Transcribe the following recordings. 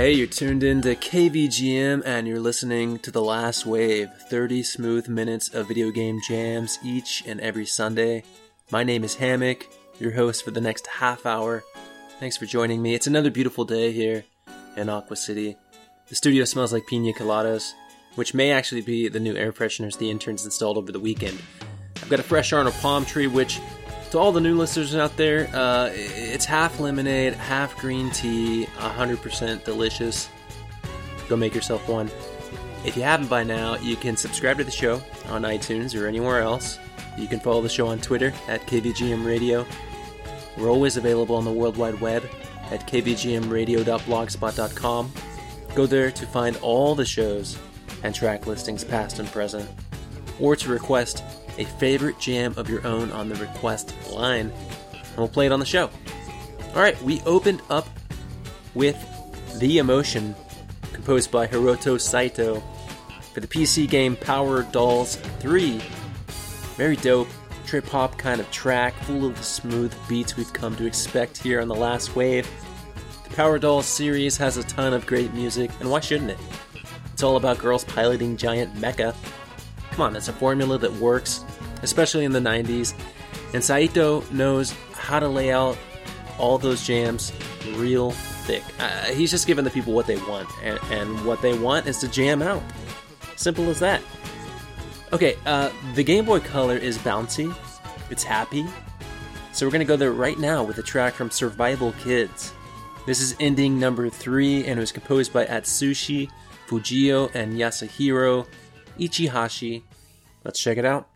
Hey, you're tuned in to KVGM and you're listening to The Last Wave 30 smooth minutes of video game jams each and every Sunday. My name is Hammock, your host for the next half hour. Thanks for joining me. It's another beautiful day here in Aqua City. The studio smells like pina coladas, which may actually be the new air fresheners the interns installed over the weekend. I've got a fresh Arnold Palmer tea, which to all the new listeners out there, uh, it's half lemonade, half green tea, 100% delicious. Go make yourself one. If you haven't by now, you can subscribe to the show on iTunes or anywhere else. You can follow the show on Twitter at KVGM Radio. We're always available on the World Wide Web at kvgmradio.blogspot.com. Go there to find all the shows and track listings past and present, or to request a favorite jam of your own on the request line, and we'll play it on the show. All right, we opened up with The Emotion, composed by Hiroto Saito for the PC game Power Dolls 3. Very dope, trip hop kind of track, full of the smooth beats we've come to expect here on the last wave. The Power Dolls series has a ton of great music, and why shouldn't it? It's all about girls piloting giant mecha. On, it's a formula that works, especially in the 90s. And Saito knows how to lay out all those jams real thick. Uh, he's just giving the people what they want, and, and, what they want is to jam out. Simple as that. Okay, uh, the Game Boy Color is bouncy, it's happy. So we're gonna go there right now with a track from Survival Kids. This is ending number three, and it was composed by Atsushi, Fujio, and Yasuhiro Ichihashi. Let's check it out.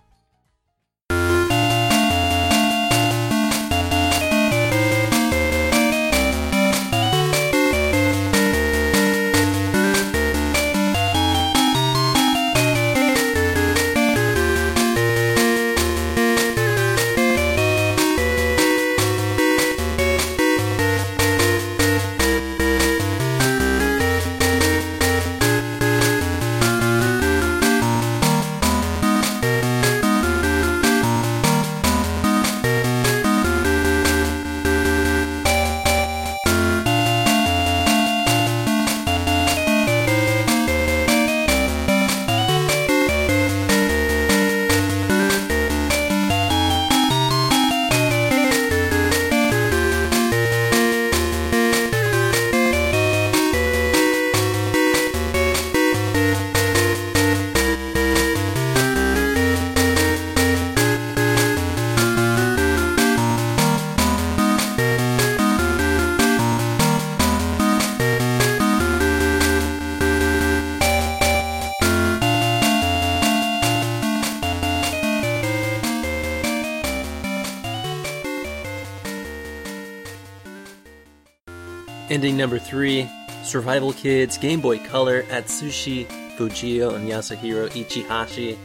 Ending number three Survival Kids, Game Boy Color, Atsushi, Fujio, and Yasuhiro Ichihashi.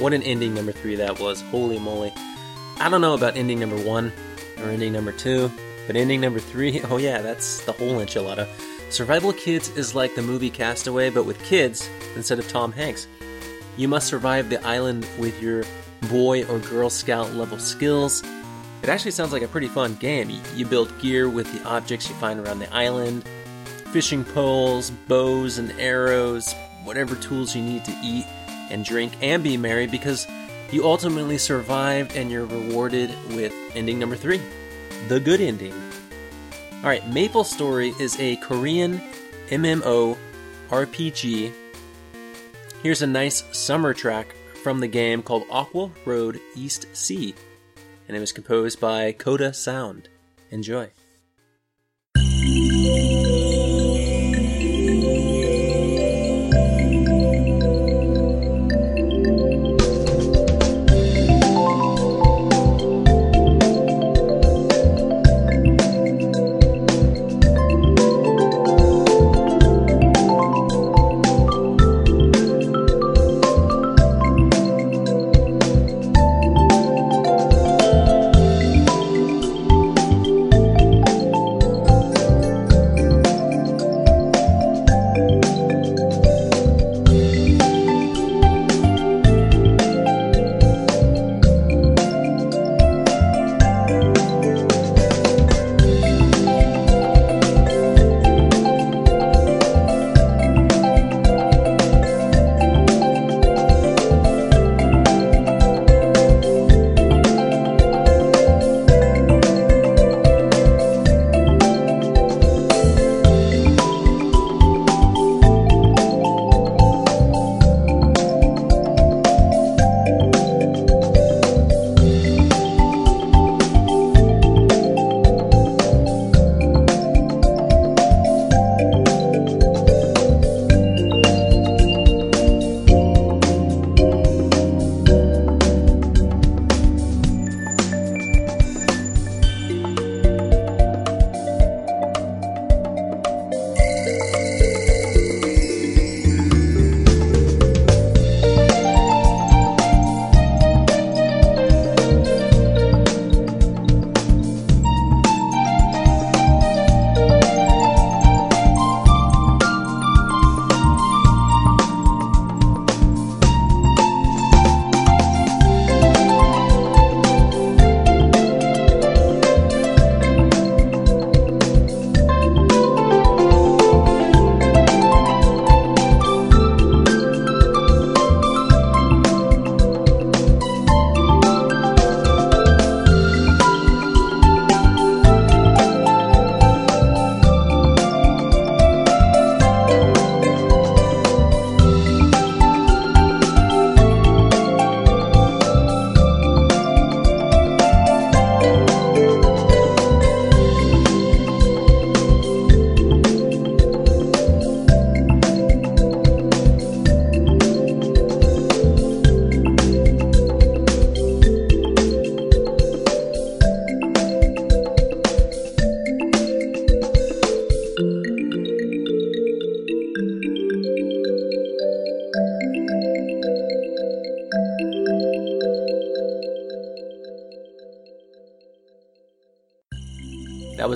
What an ending number three that was, holy moly. I don't know about ending number one or ending number two, but ending number three, oh yeah, that's the whole enchilada. Survival Kids is like the movie Castaway, but with kids instead of Tom Hanks. You must survive the island with your boy or girl scout level skills it actually sounds like a pretty fun game. You build gear with the objects you find around the island fishing poles, bows and arrows, whatever tools you need to eat and drink and be merry because you ultimately survived and you're rewarded with ending number three the good ending. Alright, Maple Story is a Korean MMO RPG. Here's a nice summer track from the game called Aqua Road East Sea and it was composed by Coda Sound. Enjoy.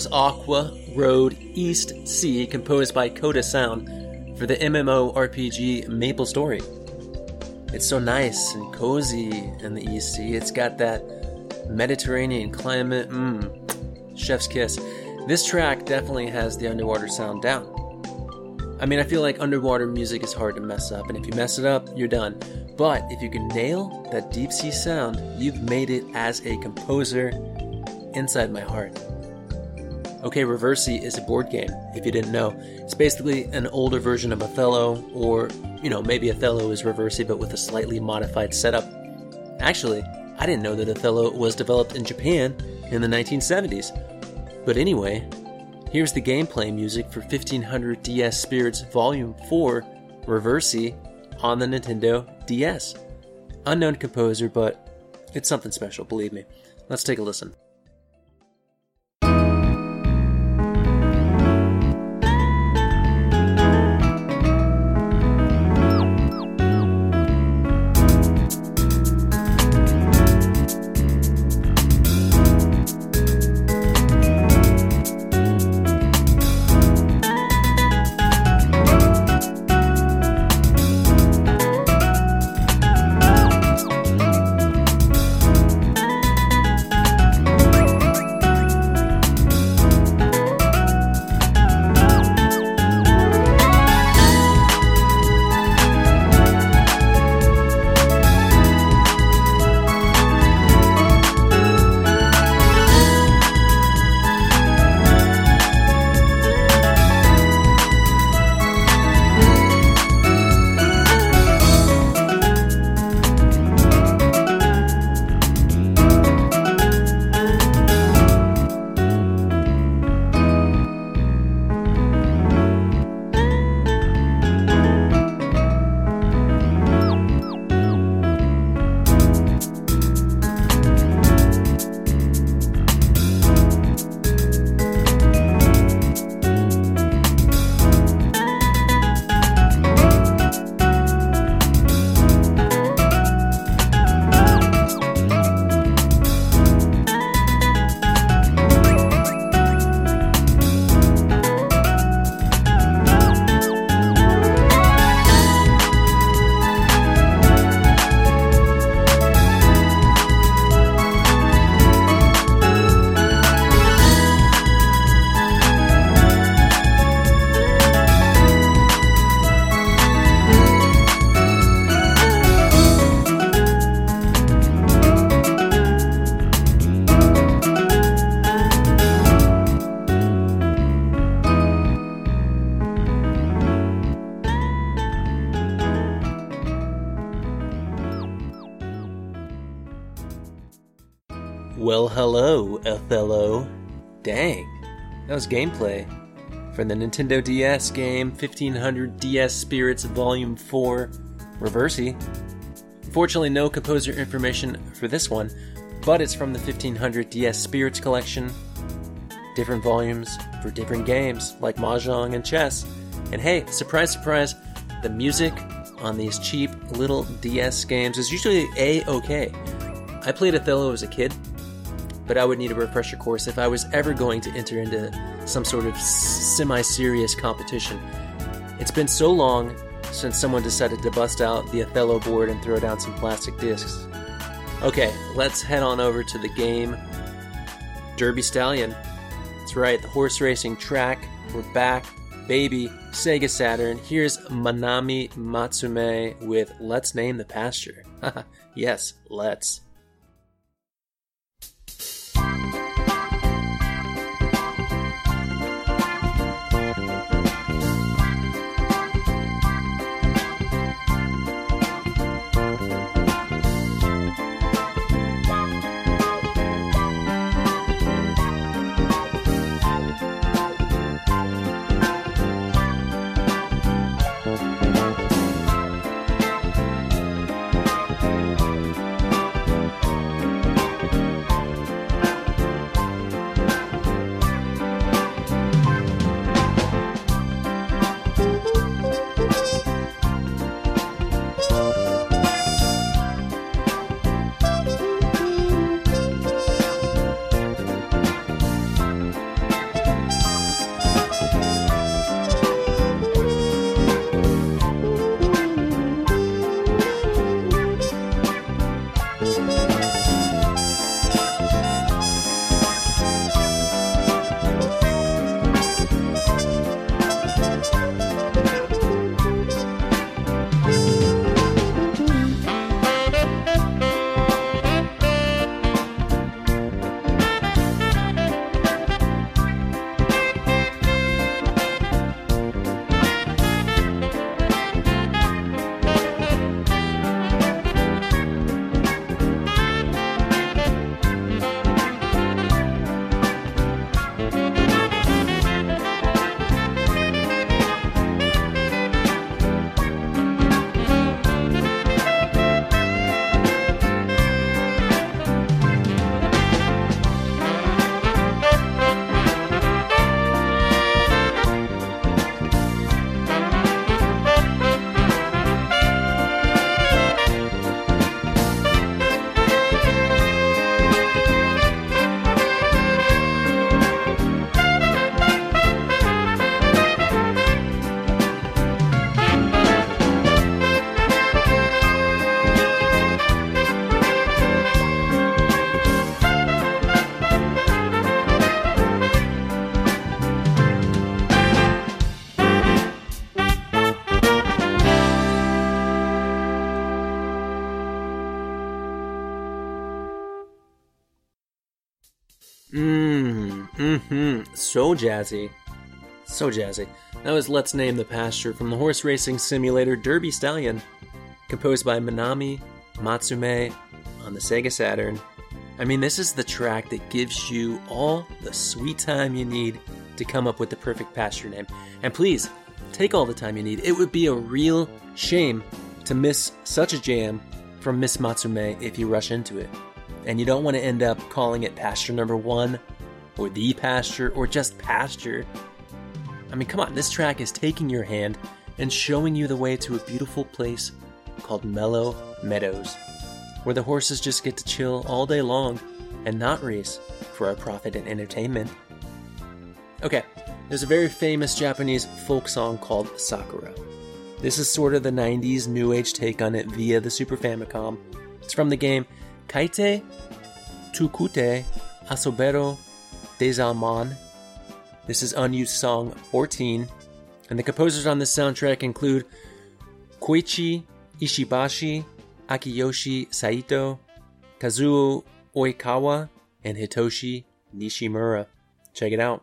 Was Aqua Road East Sea, composed by Coda Sound for the MMO RPG Maple Story. It's so nice and cozy in the East Sea. It's got that Mediterranean climate. Mmm, chef's kiss. This track definitely has the underwater sound down. I mean, I feel like underwater music is hard to mess up, and if you mess it up, you're done. But if you can nail that deep sea sound, you've made it as a composer inside my heart. OK Reversi is a board game, if you didn't know. It's basically an older version of Othello, or, you know, maybe Othello is Reversi but with a slightly modified setup. Actually, I didn't know that Othello was developed in Japan in the 1970s. But anyway, here's the gameplay music for 1500 DS Spirits Volume 4 Reversi on the Nintendo DS. Unknown composer, but it's something special, believe me. Let's take a listen. Well, hello, Othello. Dang, that was gameplay from the Nintendo DS game 1500 DS Spirits Volume 4 Reversi. Fortunately, no composer information for this one, but it's from the 1500 DS Spirits collection. Different volumes for different games like Mahjong and chess. And hey, surprise, surprise, the music on these cheap little DS games is usually a okay. I played Othello as a kid, but I would need a refresher course if I was ever going to enter into some sort of semi serious competition. It's been so long since someone decided to bust out the Othello board and throw down some plastic discs. Okay, let's head on over to the game Derby Stallion. That's right, the horse racing track. We're back. Baby, Sega Saturn. Here's Manami Matsume with Let's Name the Pasture. yes, let's. So jazzy. So jazzy. That was Let's Name the Pasture from the horse racing simulator Derby Stallion, composed by Minami Matsume on the Sega Saturn. I mean, this is the track that gives you all the sweet time you need to come up with the perfect pasture name. And please, take all the time you need. It would be a real shame to miss such a jam from Miss Matsume if you rush into it. And you don't want to end up calling it pasture number one, or the pasture, or just pasture. I mean, come on, this track is taking your hand and showing you the way to a beautiful place called Mellow Meadows, where the horses just get to chill all day long and not race for our profit and entertainment. Okay, there's a very famous Japanese folk song called Sakura. This is sort of the 90s new age take on it via the Super Famicom. It's from the game Kaite Tsukutte Asoberu Dezaemon. This is unused song 14, and the composers on this soundtrack include Koichi Ishibashi, Akiyoshi Saito, Kazuo Oikawa, and Hitoshi Nishimura. Check it out.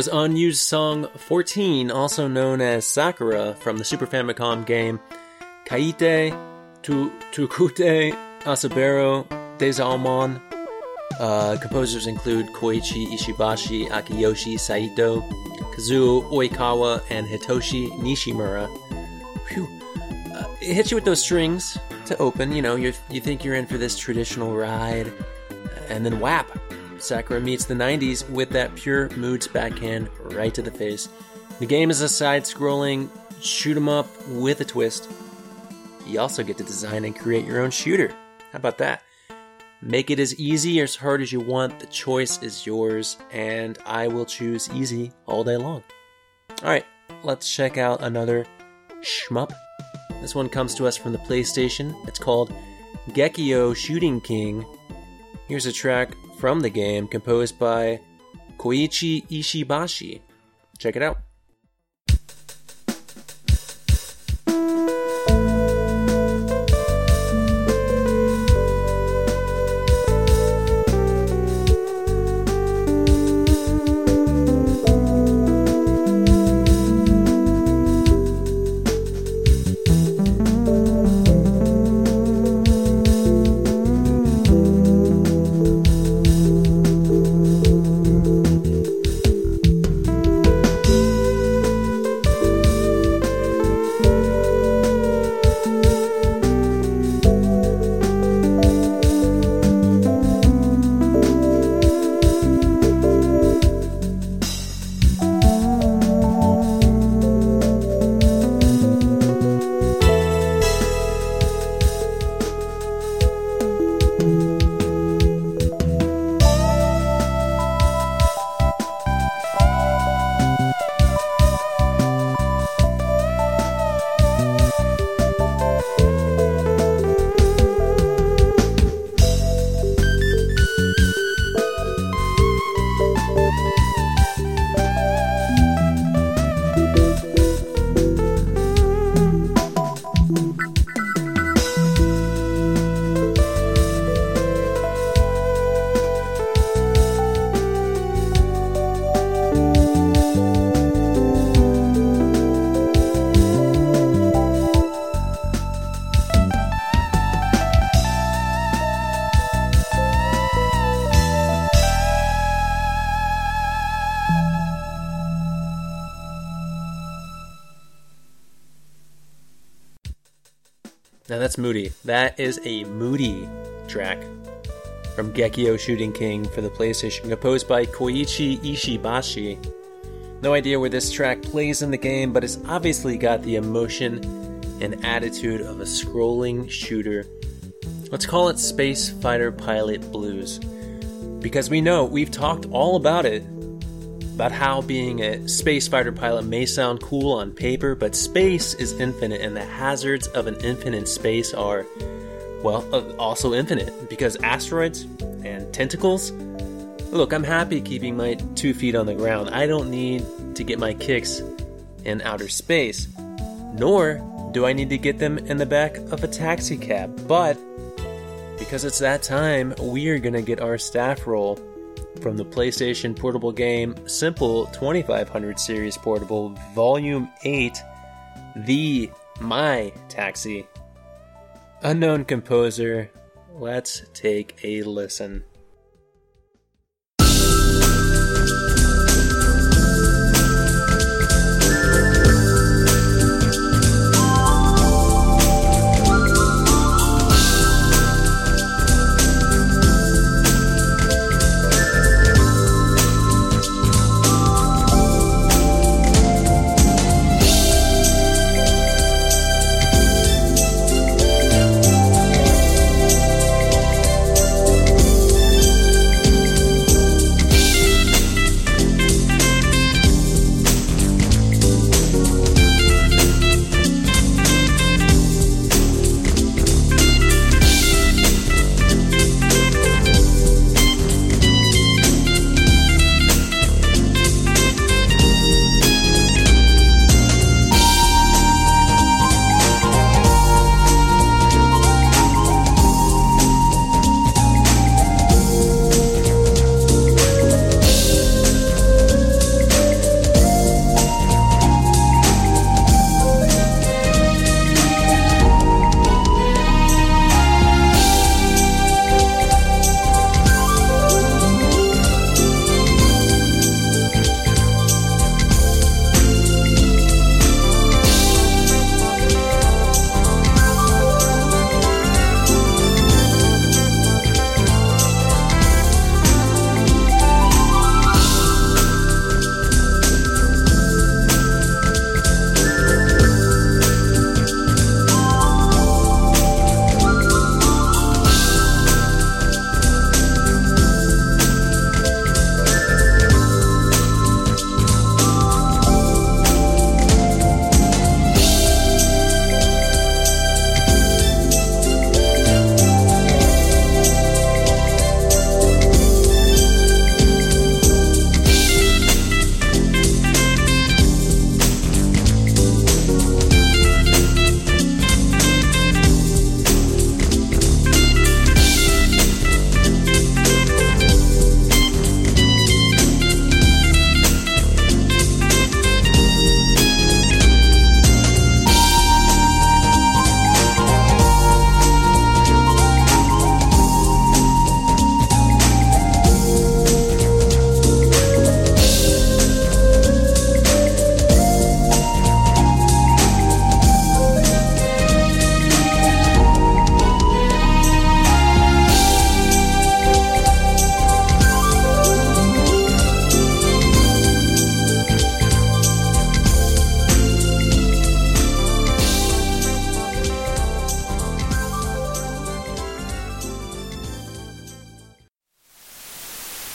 Was unused song 14, also known as Sakura, from the Super Famicom game Kaite tu, Tsukutte Asoberu Dezaemon. Uh, composers include Koichi Ishibashi, Akiyoshi Saito, Kazuo Oikawa, and Hitoshi Nishimura. Uh, it hits you with those strings to open. You know, you you think you're in for this traditional ride, and then whap, Sakura meets the 90s with that pure moods backhand right to the face. The game is a side scrolling shoot 'em up with a twist. You also get to design and create your own shooter. How about that? Make it as easy or as hard as you want. The choice is yours, and I will choose easy all day long. Alright, let's check out another shmup. This one comes to us from the PlayStation. It's called Gekioh Shooting King. Here's a track from the game composed by Koichi Ishibashi. Check it out. That's moody. That is a moody track from Gekioh Shooting King for the PlayStation, composed by Koichi Ishibashi. No idea where this track plays in the game, but it's obviously got the emotion and attitude of a scrolling shooter. Let's call it Space Fighter Pilot Blues. Because we know, we've talked all about it, about how being a space fighter pilot may sound cool on paper, but space is infinite, and the hazards of an infinite space are, well, uh, also infinite because asteroids and tentacles. Look, I'm happy keeping my two feet on the ground. I don't need to get my kicks in outer space, nor do I need to get them in the back of a taxi cab. But because it's that time, we are going to get our staff roll from the PlayStation portable game Simple 2500 Series Portable Volume 8 The My Taxi. Unknown composer, let's take a listen.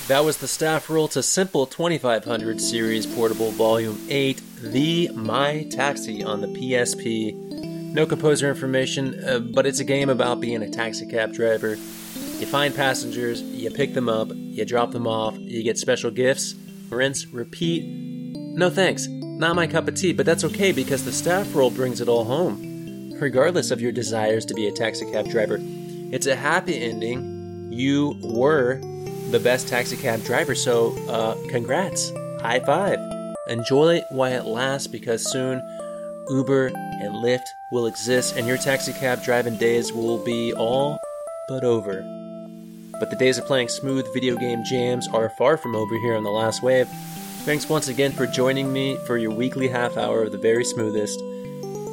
That was the staff roll to Simple 2500 Series Portable Volume 8, The My Taxi on the PSP. No composer information, uh, but it's a game about being a taxi cab driver. You find passengers, you pick them up, you drop them off, you get special gifts, rinse, repeat. No thanks, not my cup of tea, but that's okay because the staff roll brings it all home. Regardless of your desires to be a taxi cab driver, it's a happy ending. You were the best taxi cab driver. So, uh, congrats. High five. Enjoy while it lasts because soon Uber and Lyft will exist and your taxi cab driving days will be all but over. But the days of playing smooth video game jams are far from over here on the last wave. Thanks once again for joining me for your weekly half hour of the very smoothest.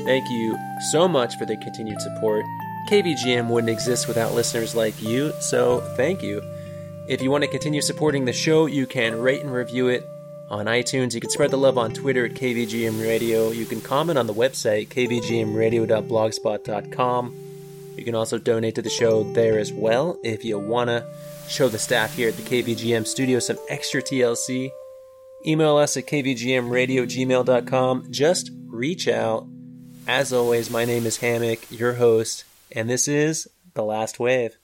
Thank you so much for the continued support. KVGM wouldn't exist without listeners like you, so thank you. If you want to continue supporting the show, you can rate and review it on iTunes. You can spread the love on Twitter at KVGM Radio. You can comment on the website, kvgmradio.blogspot.com. You can also donate to the show there as well if you want to show the staff here at the KVGM studio some extra TLC. Email us at kvgmradio@gmail.com. Just reach out. As always, my name is Hammock, your host, and this is The Last Wave.